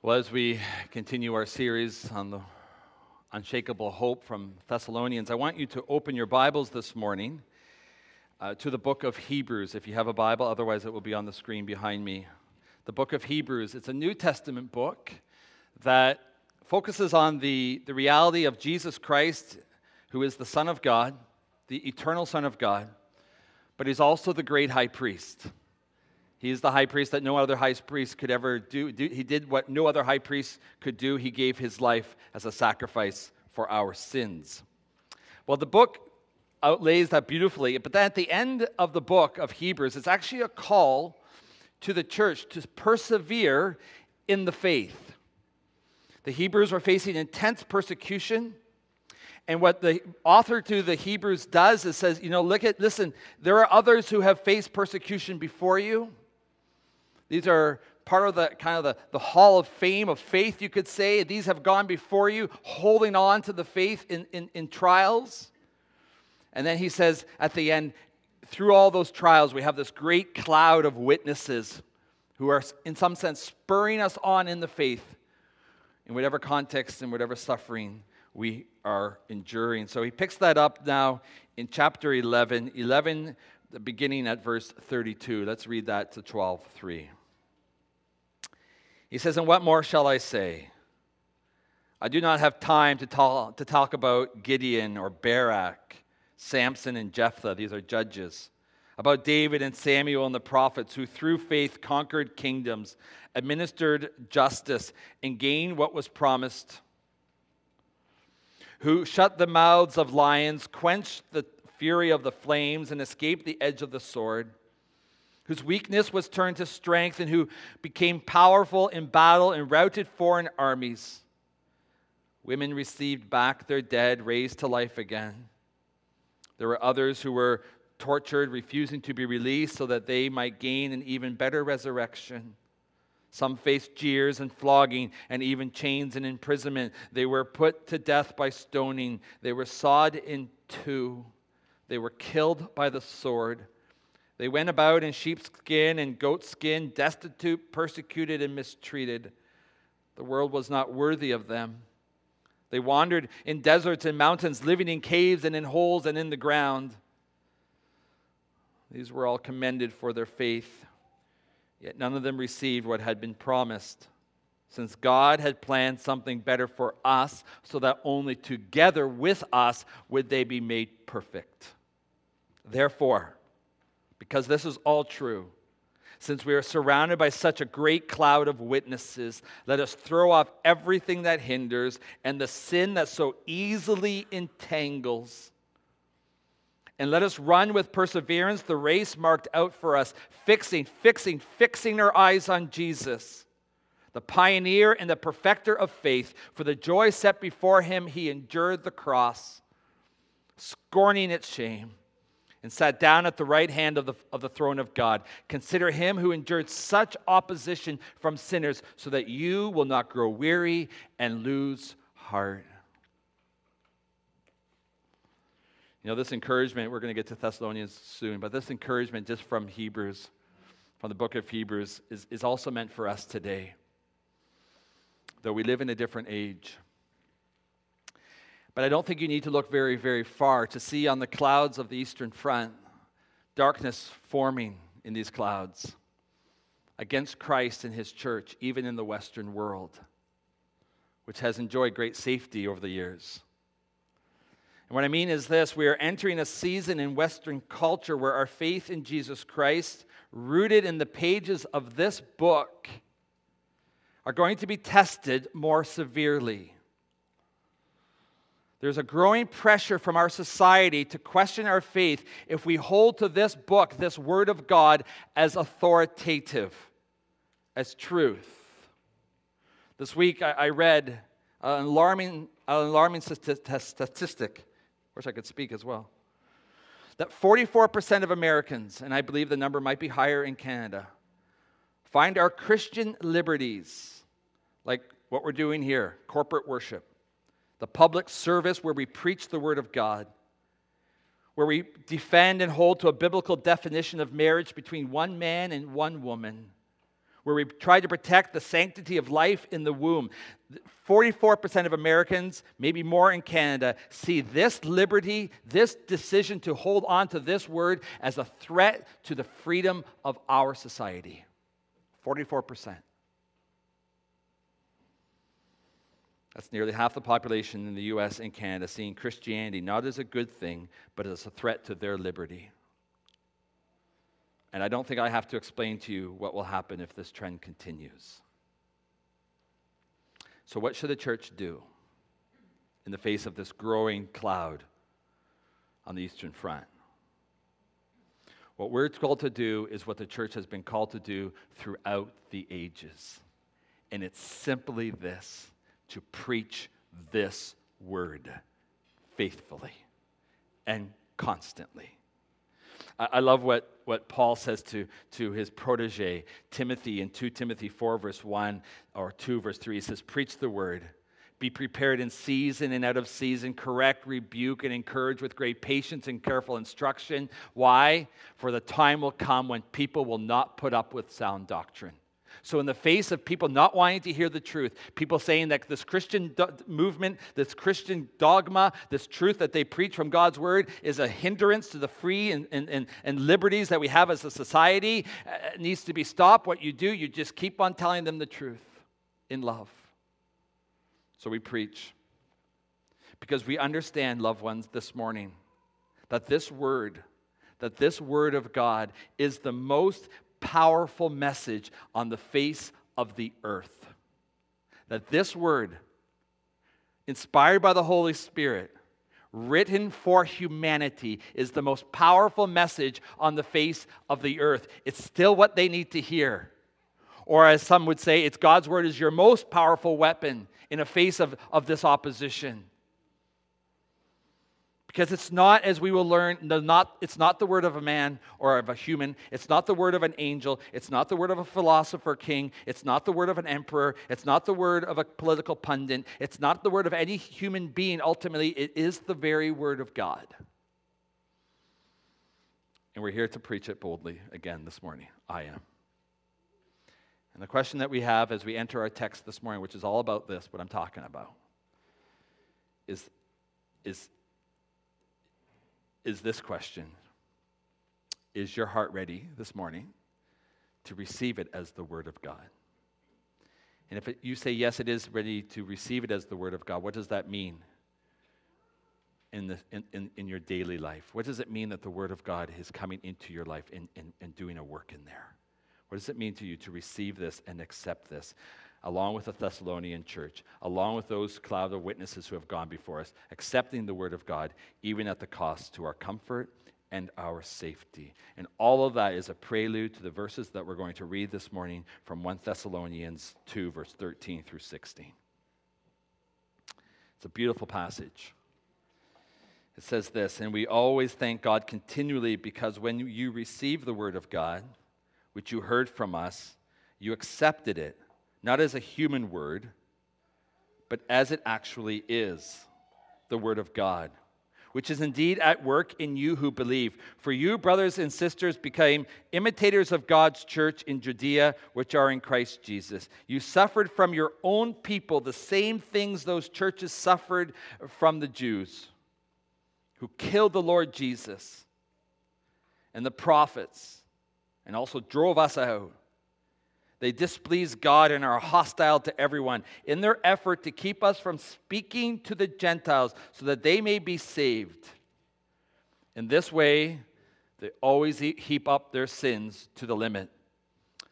Well, as we continue our series on the unshakable hope from Thessalonians, I want you to open your Bibles this morning uh, to the book of Hebrews. If you have a Bible, otherwise, it will be on the screen behind me. The book of Hebrews. It's a New Testament book that focuses on the, the reality of Jesus Christ, who is the Son of God, the eternal Son of God, but he's also the great high priest. He is the high priest that no other high priest could ever do. He did what no other high priest could do. He gave his life as a sacrifice for our sins. Well, the book outlays that beautifully, but then at the end of the book of Hebrews, it's actually a call to the church to persevere in the faith. The Hebrews were facing intense persecution. And what the author to the Hebrews does is says, you know, look at, listen, there are others who have faced persecution before you. These are part of the kind of the, the hall of fame of faith, you could say. These have gone before you, holding on to the faith in, in, in trials. And then he says at the end, through all those trials, we have this great cloud of witnesses who are, in some sense, spurring us on in the faith in whatever context and whatever suffering we are enduring. So he picks that up now in chapter 11, 11, beginning at verse 32. Let's read that to 12, 3. He says, And what more shall I say? I do not have time to talk, to talk about Gideon or Barak, Samson and Jephthah. These are judges. About David and Samuel and the prophets who through faith conquered kingdoms, administered justice, and gained what was promised. Who shut the mouths of lions, quenched the fury of the flames, and escaped the edge of the sword whose weakness was turned to strength, and who became powerful in battle and routed foreign armies. Women received back their dead, raised to life again. There were others who were tortured, refusing to be released so that they might gain an even better resurrection. Some faced jeers and flogging and even chains and imprisonment. They were put to death by stoning. They were sawed in two. They were killed by the sword. They went about in sheepskin and goatskin, destitute, persecuted, and mistreated. The world was not worthy of them. They wandered in deserts and mountains, living in caves and in holes and in the ground. These were all commended for their faith, yet none of them received what had been promised, since God had planned something better for us, so that only together with us would they be made perfect. Therefore, because this is all true. Since we are surrounded by such a great cloud of witnesses, let us throw off everything that hinders and the sin that so easily entangles. And let us run with perseverance the race marked out for us, fixing, fixing, fixing our eyes on Jesus, the pioneer and the perfecter of faith. For the joy set before him, he endured the cross, scorning its shame and sat down at the right hand of the, of the throne of God. Consider him who endured such opposition from sinners, so that you will not grow weary and lose heart. You know, this encouragement, we're going to get to Thessalonians soon, but this encouragement just from Hebrews, from the book of Hebrews, is, is also meant for us today. Though we live in a different age. But I don't think you need to look very, very far to see on the clouds of the eastern front darkness forming in these clouds against Christ and his church, even in the Western world, which has enjoyed great safety over the years. And what I mean is this we are entering a season in Western culture where our faith in Jesus Christ, rooted in the pages of this book, are going to be tested more severely. There's a growing pressure from our society to question our faith if we hold to this book, this Word of God, as authoritative, as truth. This week I, I read an alarming, an alarming statistic. Wish I could speak as well. That 44% of Americans, and I believe the number might be higher in Canada, find our Christian liberties, like what we're doing here, corporate worship, the public service where we preach the Word of God, where we defend and hold to a biblical definition of marriage between one man and one woman, where we try to protect the sanctity of life in the womb. 44% of Americans, maybe more in Canada, see this liberty, this decision to hold on to this word as a threat to the freedom of our society. 44%. That's nearly half the population in the US and Canada seeing Christianity not as a good thing, but as a threat to their liberty. And I don't think I have to explain to you what will happen if this trend continues. So, what should the church do in the face of this growing cloud on the Eastern Front? What we're called to do is what the church has been called to do throughout the ages. And it's simply this to preach this word faithfully and constantly. I, I love what, what Paul says to, to his protege, Timothy, in 2 Timothy 4, verse 1 or 2, verse 3. He says, Preach the word. Be prepared in season and out of season, correct, rebuke, and encourage with great patience and careful instruction. Why? For the time will come when people will not put up with sound doctrine. So, in the face of people not wanting to hear the truth, people saying that this Christian do- movement, this Christian dogma, this truth that they preach from God's word is a hindrance to the free and, and, and, and liberties that we have as a society, uh, needs to be stopped. What you do, you just keep on telling them the truth in love. So, we preach. Because we understand, loved ones, this morning, that this word, that this word of God is the most powerful message on the face of the earth. That this word, inspired by the Holy Spirit, written for humanity, is the most powerful message on the face of the earth. It's still what they need to hear. Or, as some would say, it's God's word is your most powerful weapon in the face of, of this opposition. Because it's not, as we will learn, not, it's not the word of a man or of a human. It's not the word of an angel. It's not the word of a philosopher king. It's not the word of an emperor. It's not the word of a political pundit. It's not the word of any human being. Ultimately, it is the very word of God. And we're here to preach it boldly again this morning. I am. And the question that we have as we enter our text this morning, which is all about this, what I'm talking about, is, is is this question Is your heart ready this morning to receive it as the Word of God? And if it, you say, yes, it is ready to receive it as the Word of God, what does that mean in, the, in, in, in your daily life? What does it mean that the Word of God is coming into your life and, and, and doing a work in there? What does it mean to you to receive this and accept this? Along with the Thessalonian church, along with those cloud of witnesses who have gone before us, accepting the word of God, even at the cost to our comfort and our safety. And all of that is a prelude to the verses that we're going to read this morning from 1 Thessalonians 2, verse 13 through 16. It's a beautiful passage. It says this, and we always thank God continually because when you received the word of God, which you heard from us, you accepted it not as a human word, but as it actually is the Word of God, which is indeed at work in you who believe. For you, brothers and sisters, became imitators of God's church in Judea, which are in Christ Jesus. You suffered from your own people the same things those churches suffered from the Jews, who killed the Lord Jesus and the prophets, and also drove us out. They displease God and are hostile to everyone in their effort to keep us from speaking to the Gentiles so that they may be saved. In this way, they always heap up their sins to the limit.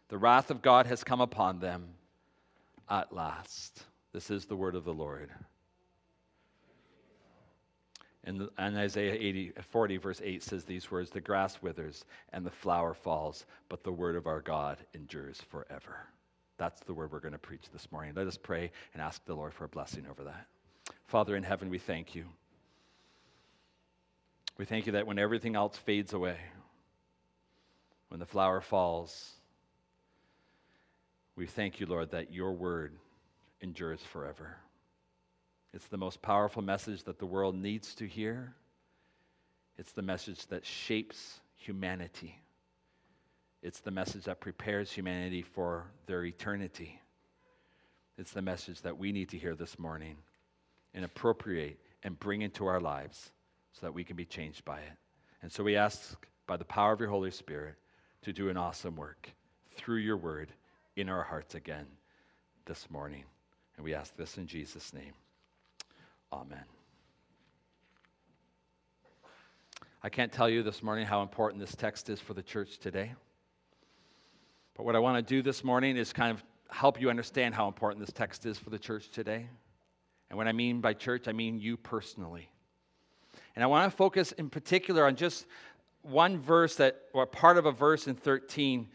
The wrath of God has come upon them at last. This is the word of the Lord. And, and Isaiah 80, 40, verse 8 says these words The grass withers and the flower falls, but the word of our God endures forever. That's the word we're going to preach this morning. Let us pray and ask the Lord for a blessing over that. Father in heaven, we thank you. We thank you that when everything else fades away, when the flower falls, we thank you, Lord, that your word endures forever. It's the most powerful message that the world needs to hear. It's the message that shapes humanity. It's the message that prepares humanity for their eternity. It's the message that we need to hear this morning and appropriate and bring into our lives so that we can be changed by it. And so we ask, by the power of your Holy Spirit, to do an awesome work through your word in our hearts again this morning. And we ask this in Jesus' name. Amen. I can't tell you this morning how important this text is for the church today. But what I want to do this morning is kind of help you understand how important this text is for the church today. And what I mean by church, I mean you personally. And I want to focus in particular on just one verse that, or part of a verse in 13,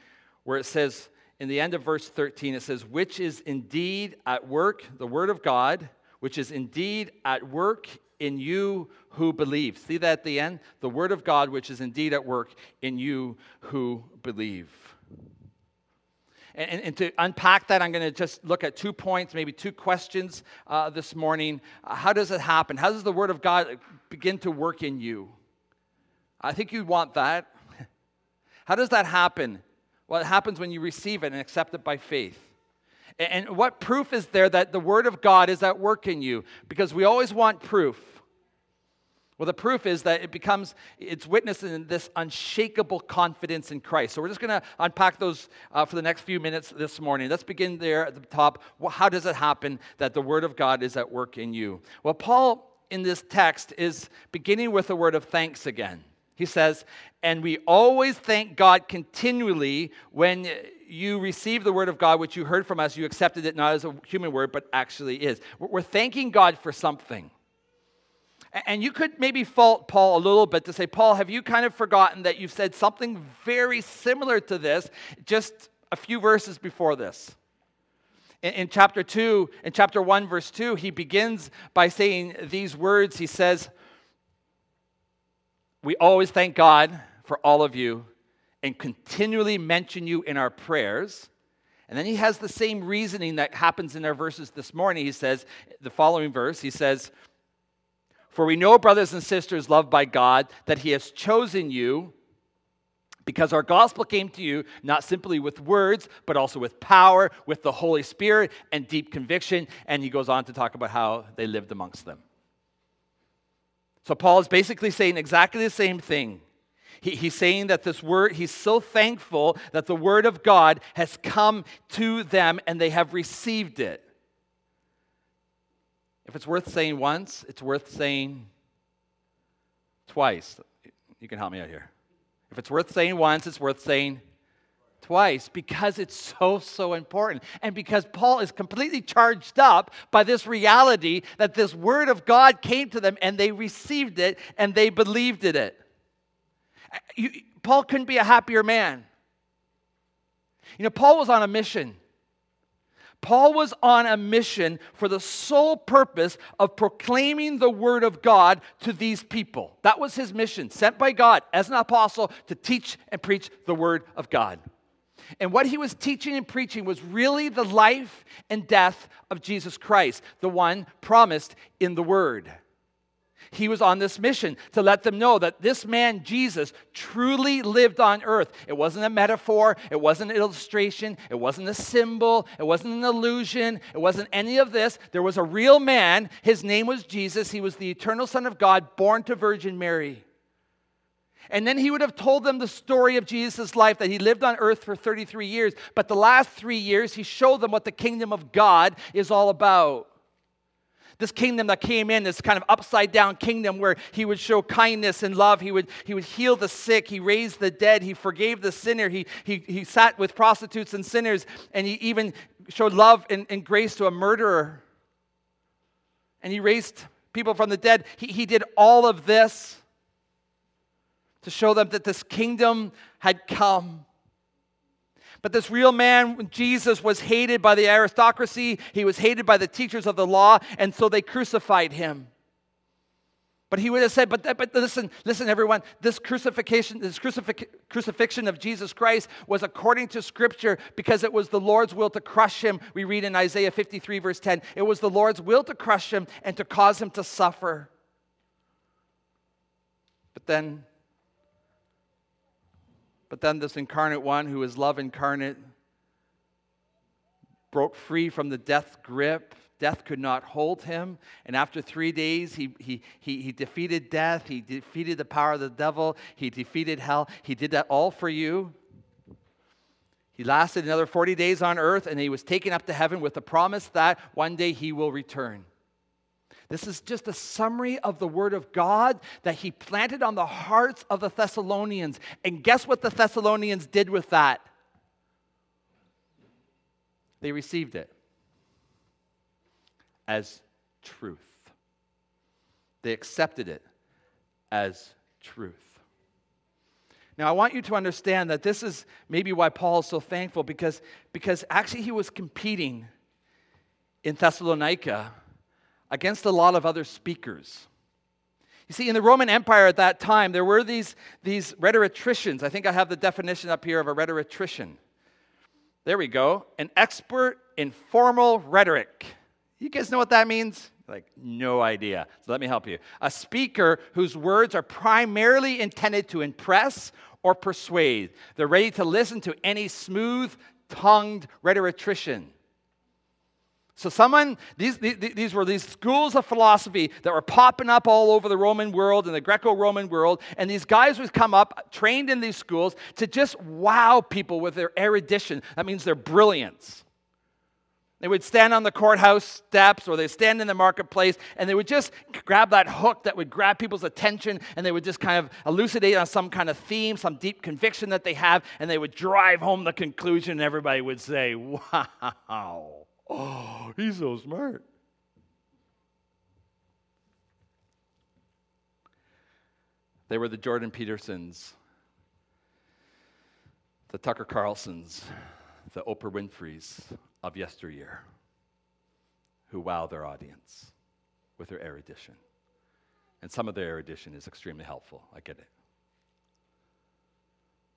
where it says, in the end of verse 13, it says, which is indeed at work, the word of God, which is indeed at work in you who believe. See that at the end? The word of God, which is indeed at work in you who believe. And, and, to unpack that, I'm going to just look at two points, maybe two questions uh, this morning. Uh, how does it happen? How does the Word of God begin to work in you? I think you want that. How does that happen? Well, it happens when you receive it and accept it by faith. And, what proof is there that the Word of God is at work in you? Because we always want proof. Well, the proof is that it becomes, it's witnessing this unshakable confidence in Christ. So we're just going to unpack those uh, for the next few minutes this morning. Let's begin there at the top. Well, how does it happen that the Word of God is at work in you? Well, Paul in this text is beginning with a word of thanks again. He says, and we always thank God continually when you receive the word of God, which you heard from us, you accepted it not as a human word, but actually is. We're thanking God for something. And you could maybe fault Paul a little bit to say, Paul, have you kind of forgotten that you've said something very similar to this just a few verses before this? In, in chapter 2, in chapter 1, verse 2, he begins by saying these words. He says, We always thank God for all of you and continually mention you in our prayers. And then he has the same reasoning that happens in our verses this morning. He says, the following verse, he says, for we know, brothers and sisters, loved by God, that He has chosen you because our gospel came to you not simply with words, but also with power, with the Holy Spirit, and deep conviction. And he goes on to talk about how they lived amongst them. So Paul is basically saying exactly the same thing. He, he's saying that this word, he's so thankful that the word of God has come to them and they have received it. If it's worth saying once, it's worth saying twice. You can help me out here. If it's worth saying once, it's worth saying twice because it's so, so important. And because Paul is completely charged up by this reality that this word of God came to them and they received it and they believed in it. Uh, you, Paul couldn't be a happier man. You know, Paul was on a mission. Paul was on a mission for the sole purpose of proclaiming the word of God to these people. That was his mission, sent by God as an apostle to teach and preach the word of God. And what he was teaching and preaching was really the life and death of Jesus Christ, the one promised in the word. He was on this mission to let them know that this man, Jesus, truly lived on earth. It wasn't a metaphor, it wasn't an illustration, it wasn't a symbol, it wasn't an illusion, it wasn't any of this. There was a real man. His name was Jesus. He was the eternal Son of God, born to Virgin Mary. And then he would have told them the story of Jesus' life that he lived on earth for 33 years. But the last three years, he showed them what the kingdom of God is all about this kingdom that came in, this kind of upside down kingdom where he would show kindness and love. He would, he would heal the sick. He raised the dead. He forgave the sinner. He, he, he sat with prostitutes and sinners. And he even showed love and, and grace to a murderer. And he raised people from the dead. He, he did all of this to show them that this kingdom had come. But this real man, Jesus, was hated by the aristocracy. He was hated by the teachers of the law, and so they crucified him. But he would have said, but, but listen, listen, everyone, this crucifixion, this crucif- crucifixion of Jesus Christ was according to Scripture because it was the Lord's will to crush him. We read in Isaiah 53, verse 10, it was the Lord's will to crush him and to cause him to suffer. But then But then this incarnate one, who is love incarnate, broke free from the death grip. Death could not hold him. And after three days, he, he, he, he defeated death. He defeated the power of the devil. He defeated hell. He did that all for you. He lasted another 40 days on earth and he was taken up to heaven with the promise that one day he will return. This is just a summary of the Word of God that He planted on the hearts of the Thessalonians. And guess what the Thessalonians did with that? They received it as truth. They accepted it as truth. Now, I want you to understand that this is maybe why Paul is so thankful because, because actually he was competing in Thessalonica against a lot of other speakers. You see, in the Roman Empire at that time, there were these, these rhetoricians. I think I have the definition up here of a rhetorician. There we go. An expert in formal rhetoric. You guys know what that means? Like, no idea. So let me help you. A speaker whose words are primarily intended to impress or persuade. They're ready to listen to any smooth tongued rhetorician. So, someone, these, these, were these schools of philosophy that were popping up all over the Roman world and the Greco Roman world. And these guys would come up, trained in these schools, to just wow people with their erudition. That means their brilliance. They would stand on the courthouse steps or they stand in the marketplace and they would just grab that hook that would grab people's attention and they would just kind of elucidate on some kind of theme, some deep conviction that they have, and they would drive home the conclusion, and everybody would say, Wow. Oh, he's so smart. They were the Jordan Petersons, the Tucker Carlsons, the Oprah Winfreys of yesteryear who wow their audience with their erudition. And some of their erudition is extremely helpful. I get it.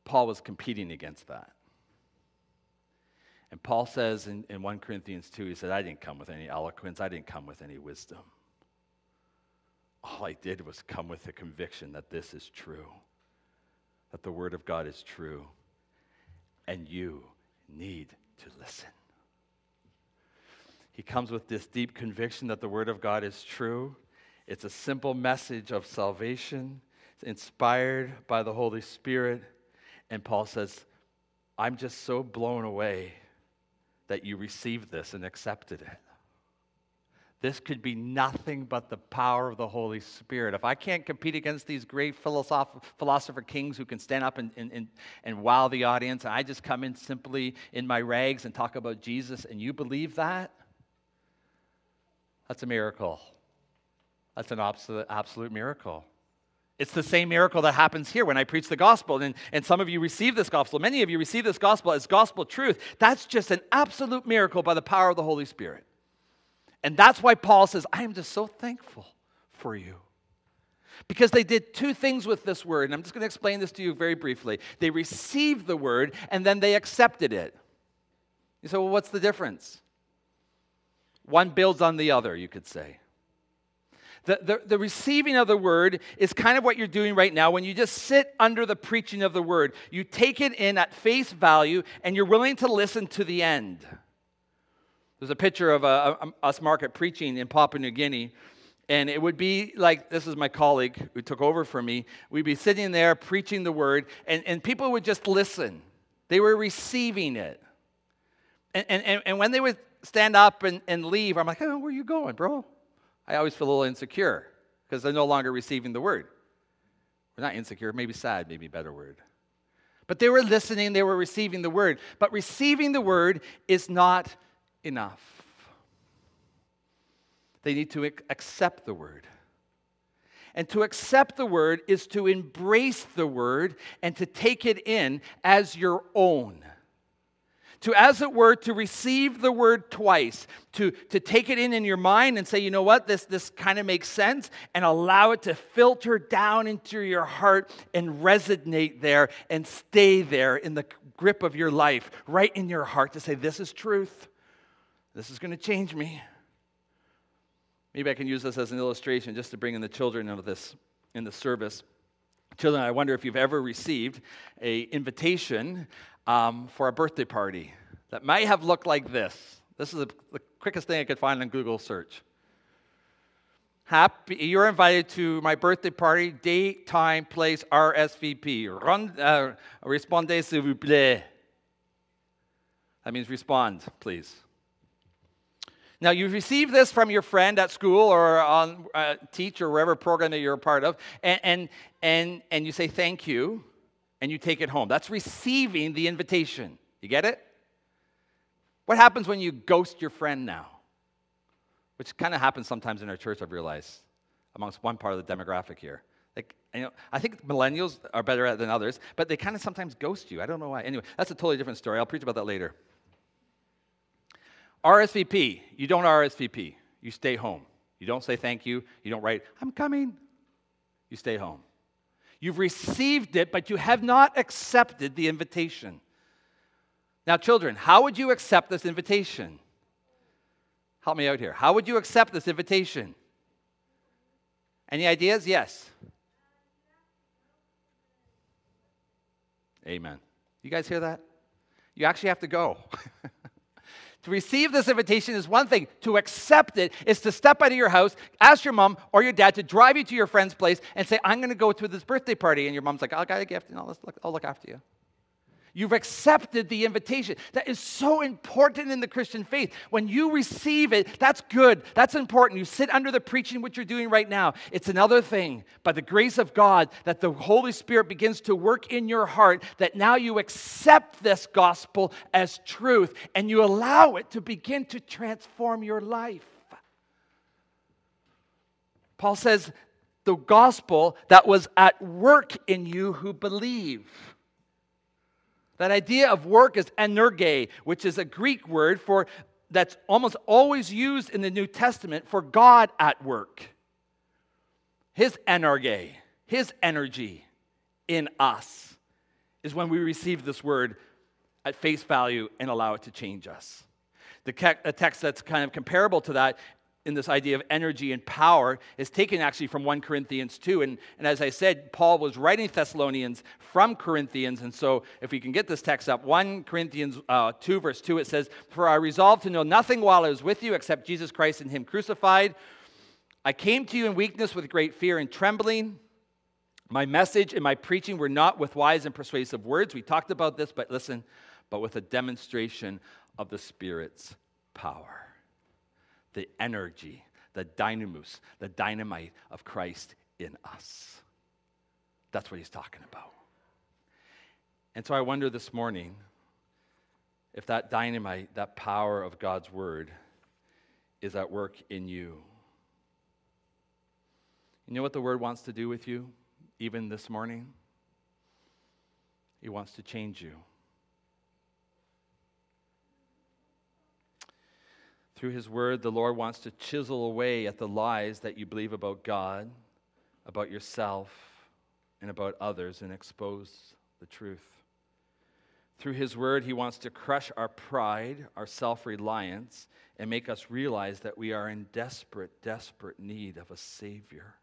Paul was competing against that. And Paul says in, in 1 Corinthians 2, he said, I didn't come with any eloquence, I didn't come with any wisdom. All I did was come with the conviction that this is true, that the Word of God is true, and you need to listen. He comes with this deep conviction that the Word of God is true. It's a simple message of salvation, it's inspired by the Holy Spirit. And Paul says, I'm just so blown away that you received this and accepted it. This could be nothing but the power of the Holy Spirit. If I can't compete against these great philosoph- philosopher kings who can stand up and, and, and, and wow the audience, and I just come in simply in my rags and talk about Jesus, and you believe that, that's a miracle. That's an absolute, absolute miracle. It's the same miracle that happens here when I preach the gospel. And, and some of you receive this gospel. Many of you receive this gospel as gospel truth. That's just an absolute miracle by the power of the Holy Spirit. And that's why Paul says, I am just so thankful for you. Because they did two things with this word. And I'm just going to explain this to you very briefly. They received the word and then they accepted it. You say, well, what's the difference? One builds on the other, you could say. The, the, the, receiving of the word is kind of what you're doing right now when you just sit under the preaching of the word. You take it in at face value and you're willing to listen to the end. There's a picture of a, a, us market preaching in Papua New Guinea. And it would be like this is my colleague who took over for me. We'd be sitting there preaching the word, and, and people would just listen. They were receiving it. And, and, and when they would stand up and, and leave, I'm like, oh, where are you going, bro? I always feel a little insecure because they're no longer receiving the word. We're not insecure, maybe sad, maybe better word. But they were listening, they were receiving the word. But receiving the word is not enough. They need to accept the word. And to accept the word is to embrace the word and to take it in as your own to, as it were, to receive the word twice, to, to take it in in your mind and say, you know what, this, this kind of makes sense, and allow it to filter down into your heart and resonate there and stay there in the grip of your life, right in your heart, to say, this is truth. This is going to change me. Maybe I can use this as an illustration just to bring in the children of this in the service. Children, I wonder if you've ever received a invitation um, for a birthday party that might have looked like this. This is the, the quickest thing I could find on Google search. Happy, you're invited to my birthday party, date, time, place, RSVP. Run, uh, respondez s'il vous plaît. That means respond, please. Now, you receive this from your friend at school or on uh, teach or whatever program that you're a part of, and, and, and, and you say thank you, and you take it home. That's receiving the invitation. You get it? What happens when you ghost your friend now? Which kind of happens sometimes in our church, I've realized, amongst one part of the demographic here. Like, you know, I think millennials are better at than others, but they kind of sometimes ghost you. I don't know why. Anyway, that's a totally different story. I'll preach about that later. RSVP, you don't RSVP. You stay home. You don't say thank you. You don't write, I'm coming. You stay home. You've received it, but you have not accepted the invitation. Now, children, how would you accept this invitation? Help me out here. How would you accept this invitation? Any ideas? Yes. Amen. You guys hear that? You actually have to go. To receive this invitation is one thing. To accept it is to step out of your house, ask your mom or your dad to drive you to your friend's place and say, I'm going to go to this birthday party. And your mom's like, I'll get a gift and I'll look, I'll look after you. You've accepted the invitation. That is so important in the Christian faith. When you receive it, that's good. That's important. You sit under the preaching, what you're doing right now. It's another thing, by the grace of God, that the Holy Spirit begins to work in your heart, that now you accept this gospel as truth and you allow it to begin to transform your life. Paul says, the gospel that was at work in you who believe. That idea of work is energe, which is a Greek word for that's almost always used in the New Testament for God at work. His energe, his energy in us is when we receive this word at face value and allow it to change us. The text that's kind of comparable to that in this idea of energy and power is taken actually from 1 Corinthians 2. And, and as I said, Paul was writing Thessalonians from Corinthians. And so if we can get this text up, 1 Corinthians uh, 2, verse 2, it says, For I resolved to know nothing while I was with you except Jesus Christ and Him crucified. I came to you in weakness with great fear and trembling. My message and my preaching were not with wise and persuasive words. We talked about this, but listen, but with a demonstration of the Spirit's power the energy, the dynamis, the dynamite of Christ in us. That's what he's talking about. And so I wonder this morning if that dynamite, that power of God's word, is at work in you. You know what the word wants to do with you, even this morning? He wants to change you. Through His Word, the Lord wants to chisel away at the lies that you believe about God, about yourself, and about others and expose the truth. Through His Word, He wants to crush our pride, our self reliance, and make us realize that we are in desperate, desperate need of a Savior.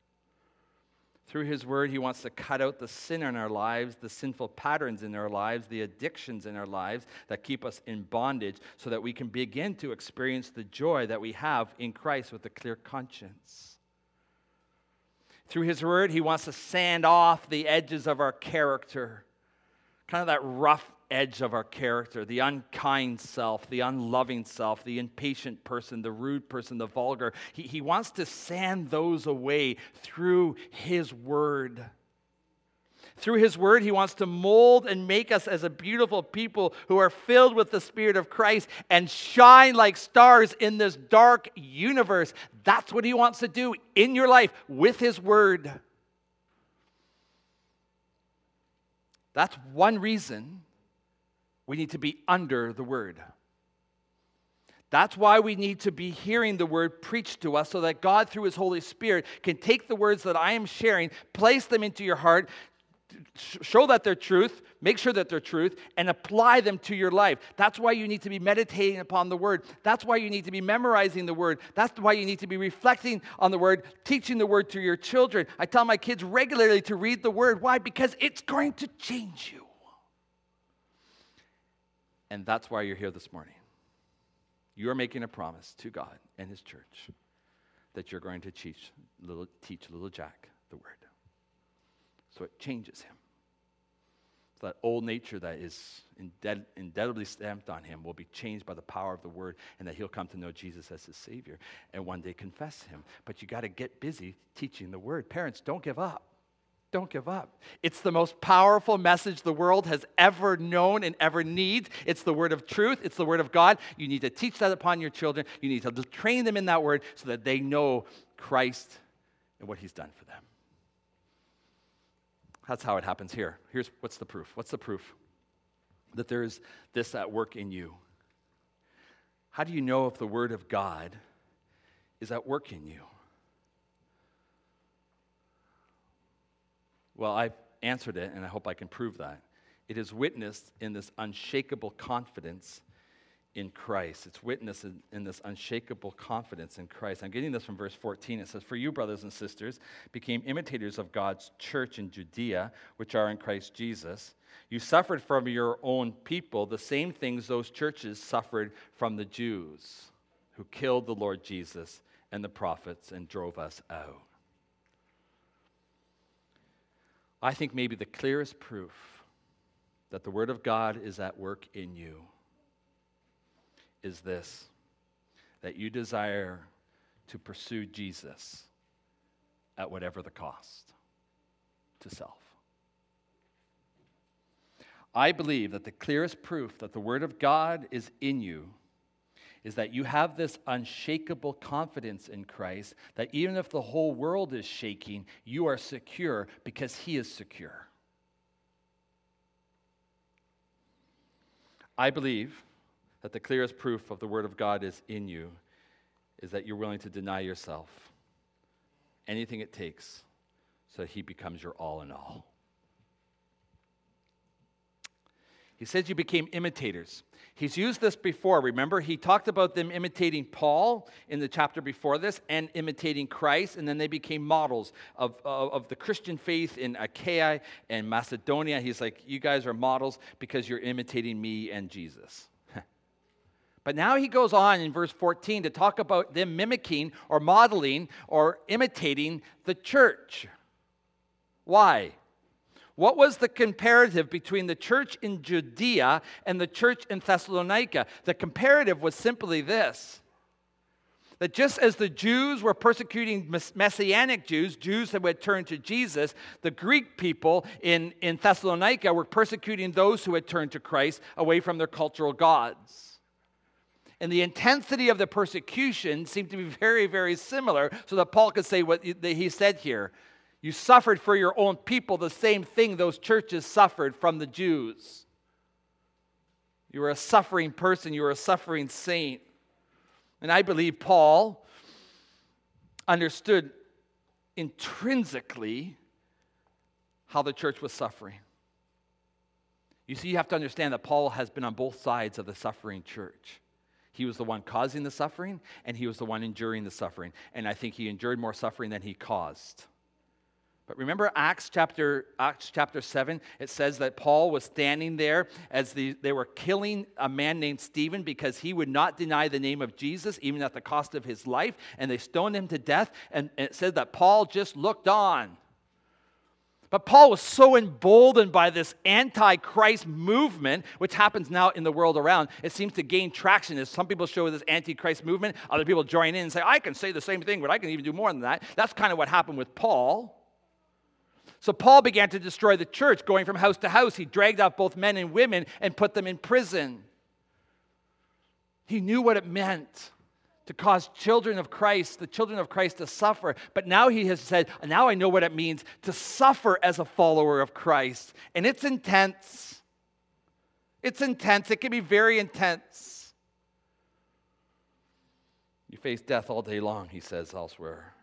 Through His Word, He wants to cut out the sin in our lives, the sinful patterns in our lives, the addictions in our lives that keep us in bondage, so that we can begin to experience the joy that we have in Christ with a clear conscience. Through His Word, He wants to sand off the edges of our character, kind of that rough edge of our character the unkind self, the unloving self, the impatient person, the rude person, the vulgar. He, he wants to sand those away through His Word. Through His Word, He wants to mold and make us as a beautiful people who are filled with the Spirit of Christ and shine like stars in this dark universe. That's what He wants to do in your life with His Word. That's one reason we need to be under the word. That's why we need to be hearing the word preached to us so that God, through his Holy Spirit, can take the words that I am sharing, place them into your heart, show that they're truth, make sure that they're truth, and apply them to your life. That's why you need to be meditating upon the word. That's why you need to be memorizing the word. That's why you need to be reflecting on the word, teaching the word to your children. I tell my kids regularly to read the word. Why? Because it's going to change you. And that's why you're here this morning. You're making a promise to God and His church that you're going to teach little, teach little Jack the word. So it changes him. So that old nature that is indelibly stamped on him will be changed by the power of the word, and that he'll come to know Jesus as his Savior and one day confess him. But you got to get busy teaching the word. Parents, don't give up. Don't give up. It's the most powerful message the world has ever known and ever needs. It's the word of truth, it's the word of God. You need to teach that upon your children. You need to train them in that word so that they know Christ and what he's done for them. That's how it happens here. Here's what's the proof? What's the proof that there's this at work in you? How do you know if the word of God is at work in you? Well, I've answered it, and I hope I can prove that. It is witnessed in this unshakable confidence in Christ. It's witnessed in, in, this unshakable confidence in Christ. I'm getting this from verse 14. It says, For you, brothers and sisters, became imitators of God's church in Judea, which are in Christ Jesus. You suffered from your own people the same things those churches suffered from the Jews, who killed the Lord Jesus and the prophets and drove us out. I think maybe the clearest proof that the Word of God is at work in you is this that you desire to pursue Jesus at whatever the cost to self. I believe that the clearest proof that the Word of God is in you is that you have this unshakable confidence in Christ that even if the whole world is shaking, you are secure because He is secure. I believe that the clearest proof of the Word of God is in you is that you're willing to deny yourself anything it takes so that He becomes your all in all. He says you became imitators. He's used this before. Remember, he talked about them imitating Paul in the chapter before this and imitating Christ, and then they became models of, of, of, the Christian faith in Achaia and Macedonia. He's like, You guys are models because you're imitating me and Jesus. but now he goes on in verse 14 to talk about them mimicking or modeling or imitating the church. Why? What was the comparative between the church in Judea and the church in Thessalonica? The comparative was simply this that just as the Jews were persecuting Messianic Jews, Jews that had turned to Jesus, the Greek people in, in Thessalonica were persecuting those who had turned to Christ away from their cultural gods. And the intensity of the persecution seemed to be very, very similar, so that Paul could say what he said here you suffered for your own people the same thing those churches suffered from the Jews. You were a suffering person, you were a suffering saint. And I believe Paul understood intrinsically how the church was suffering. You see, you have to understand that Paul has been on both sides of the suffering church. He was the one causing the suffering, and he was the one enduring the suffering. And I think he endured more suffering than he caused. But remember Acts chapter, Acts chapter 7? It says that Paul was standing there as the, they were killing a man named Stephen because he would not deny the name of Jesus, even at the cost of his life. And they stoned him to death. And, and it said that Paul just looked on. But Paul was so emboldened by this anti Christ movement, which happens now in the world around. It seems to gain traction as some people show this anti Christ movement. Other people join in and say, I can say the same thing, but I can even do more than that. That's kind of what happened with Paul. So Paul began to destroy the church, going from house to house. He dragged out both men and women and put them in prison. He knew what it meant to cause children of Christ, the children of Christ, to suffer. But now he has said, now I know what it means to suffer as a follower of Christ. And it's intense. It's intense. It can be very intense. You face death all day long, he says elsewhere.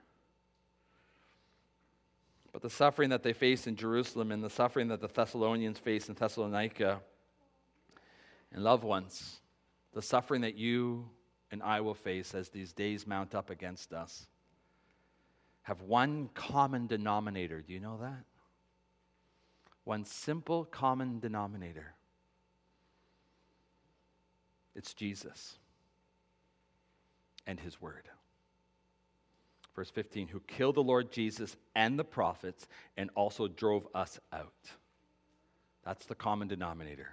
But the suffering that they face in Jerusalem and the suffering that the Thessalonians face in Thessalonica and loved ones, the suffering that you and I will face as these days mount up against us, have one common denominator. Do you know that? One simple common denominator. It's Jesus and his word. Verse 15, who killed the Lord Jesus and the prophets and also drove us out. That's the common denominator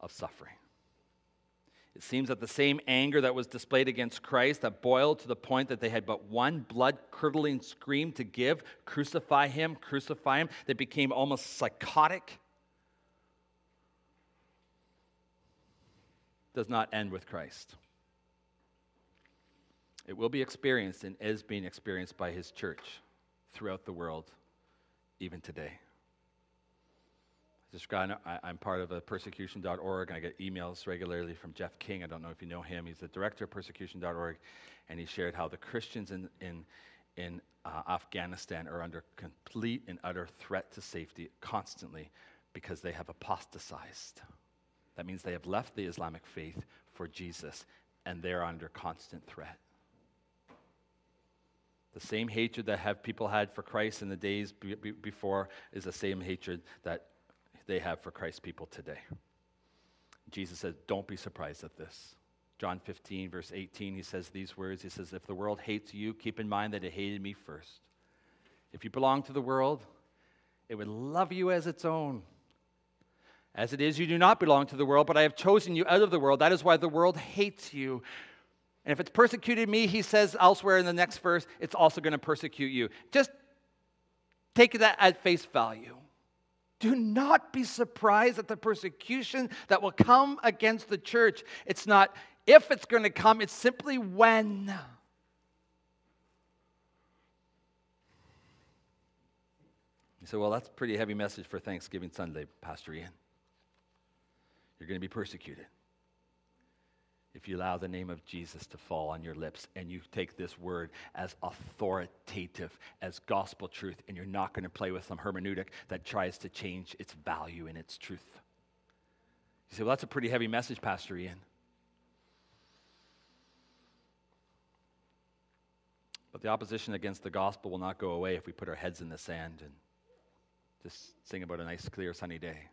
of suffering. It seems that the same anger that was displayed against Christ, that boiled to the point that they had but one blood curdling scream to give crucify him, crucify him, that became almost psychotic, does not end with Christ. It will be experienced and is being experienced by his church throughout the world, even today. Just got, I, am part of a persecution.org, and I get emails regularly from Jeff King. I don't know if you know him. He's the director of persecution.org, and he shared how the Christians in, in, in uh, Afghanistan are under complete and utter threat to safety constantly because they have apostatized. That means they have left the Islamic faith for Jesus, and they're under constant threat. The same hatred that have people had for Christ in the days be, be, before is the same hatred that they have for Christ's people today. Jesus says, Don't be surprised at this. John 15, verse 18, he says these words He says, If the world hates you, keep in mind that it hated me first. If you belong to the world, it would love you as its own. As it is, you do not belong to the world, but I have chosen you out of the world. That is why the world hates you. And if it's persecuted me, he says elsewhere in the next verse, it's also going to persecute you. Just take that at face value. Do not be surprised at the persecution that will come against the church. It's not if it's going to come, it's simply when. You say, well, that's a pretty heavy message for Thanksgiving Sunday, Pastor Ian. You're going to be persecuted if you allow the name of Jesus to fall on your lips and you take this word as authoritative, as gospel truth, and you're not going to play with some hermeneutic that tries to change its value and its truth. You say, well, that's a pretty heavy message, Pastor Ian. But the opposition against the gospel will not go away if we put our heads in the sand and just sing about a nice, clear, sunny day.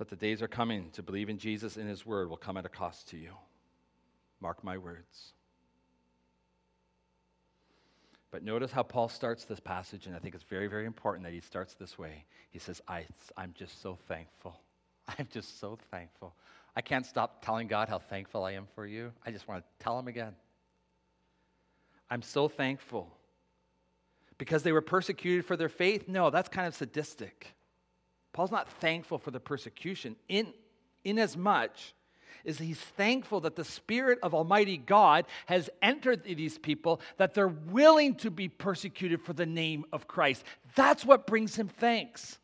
But the days are coming to believe in Jesus and his word will come at a cost to you. Mark my words. But notice how Paul starts this passage, and I think it's very, very important that he starts this way. He says, I, I'm just so thankful. I'm just so thankful. I can't stop telling God how thankful I am for you. I just want to tell him again. I'm so thankful. Because they were persecuted for their faith? No, that's kind of sadistic. Paul's not thankful for the persecution in, in as much as he's thankful that the Spirit of Almighty God has entered these people, that they're willing to be persecuted for the name of Christ. That's what brings him thanks.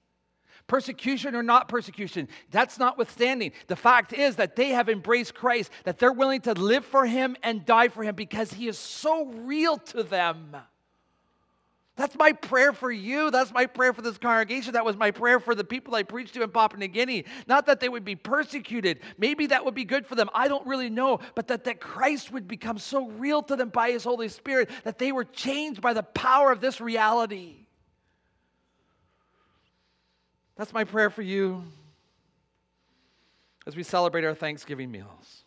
Persecution or not persecution, that's notwithstanding. The fact is that they have embraced Christ, that they're willing to live for him and die for him because he is so real to them. That's my prayer for you. That's my prayer for this congregation. That was my prayer for the people I preached to in Papua New Guinea. Not that they would be persecuted. Maybe that would be good for them. I don't really know. But that, that Christ would become so real to them by his Holy Spirit that they were changed by the power of this reality. That's my prayer for you as we celebrate our Thanksgiving meals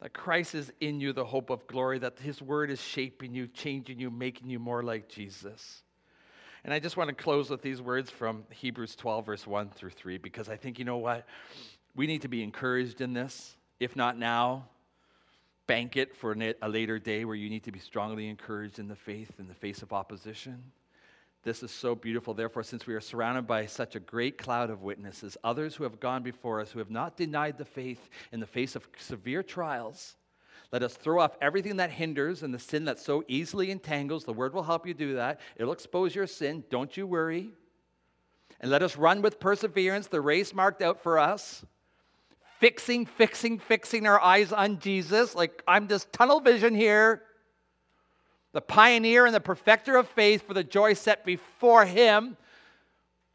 that Christ is in you, the hope of glory, that His Word is shaping you, changing you, making you more like Jesus. And I just want to close with these words from Hebrews 12, verse 1 through 3, because I think, you know what? We need to be encouraged in this. If not now, bank it for a later day where you need to be strongly encouraged in the faith in the face of opposition. This is so beautiful. Therefore, since we are surrounded by such a great cloud of witnesses, others who have gone before us, who have not denied the faith in the face of severe trials, let us throw off everything that hinders and the sin that so easily entangles. The word will help you do that. It'll expose your sin. Don't you worry. And let us run with perseverance the race marked out for us. Fixing, fixing, fixing our eyes on Jesus. Like, I'm just tunnel vision here. The pioneer and the perfecter of faith, for the joy set before him,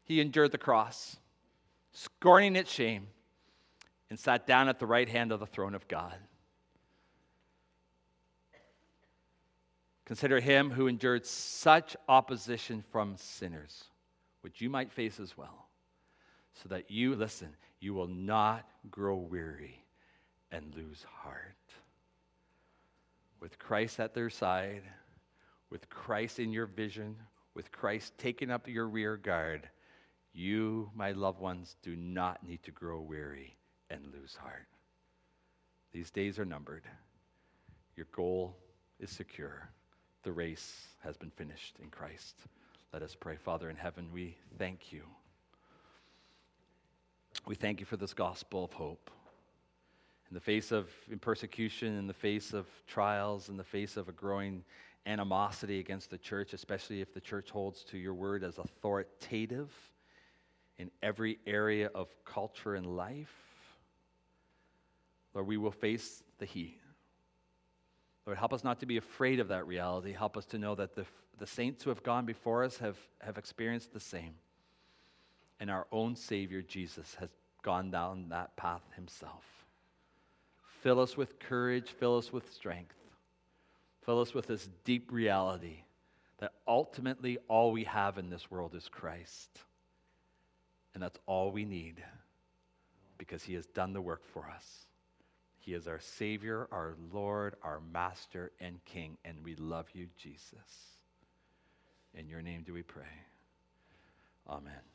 he endured the cross, scorning its shame, and sat down at the right hand of the throne of God. Consider him who endured such opposition from sinners, which you might face as well, so that you, listen, you will not grow weary and lose heart. With Christ at their side, with Christ in your vision, with Christ taking up your rear guard, you, my loved ones, do not need to grow weary and lose heart. These days are numbered. Your goal is secure. The race has been finished in Christ. Let us pray. Father in heaven, we thank you. We thank you for this gospel of hope. In the face of persecution, in the face of trials, in the face of a growing animosity against the church, especially if the church holds to your word as authoritative in every area of culture and life, Lord, we will face the heat. Lord, help us not to be afraid of that reality. Help us to know that the, the saints who have gone before us have, have experienced the same. And our own Savior, Jesus, has gone down that path himself. Fill us with courage, fill us with strength, fill us with this deep reality that ultimately all we have in this world is Christ. And that's all we need because he has done the work for us. He is our Savior, our Lord, our Master, and King, and we love you, Jesus. In your name do we pray. Amen.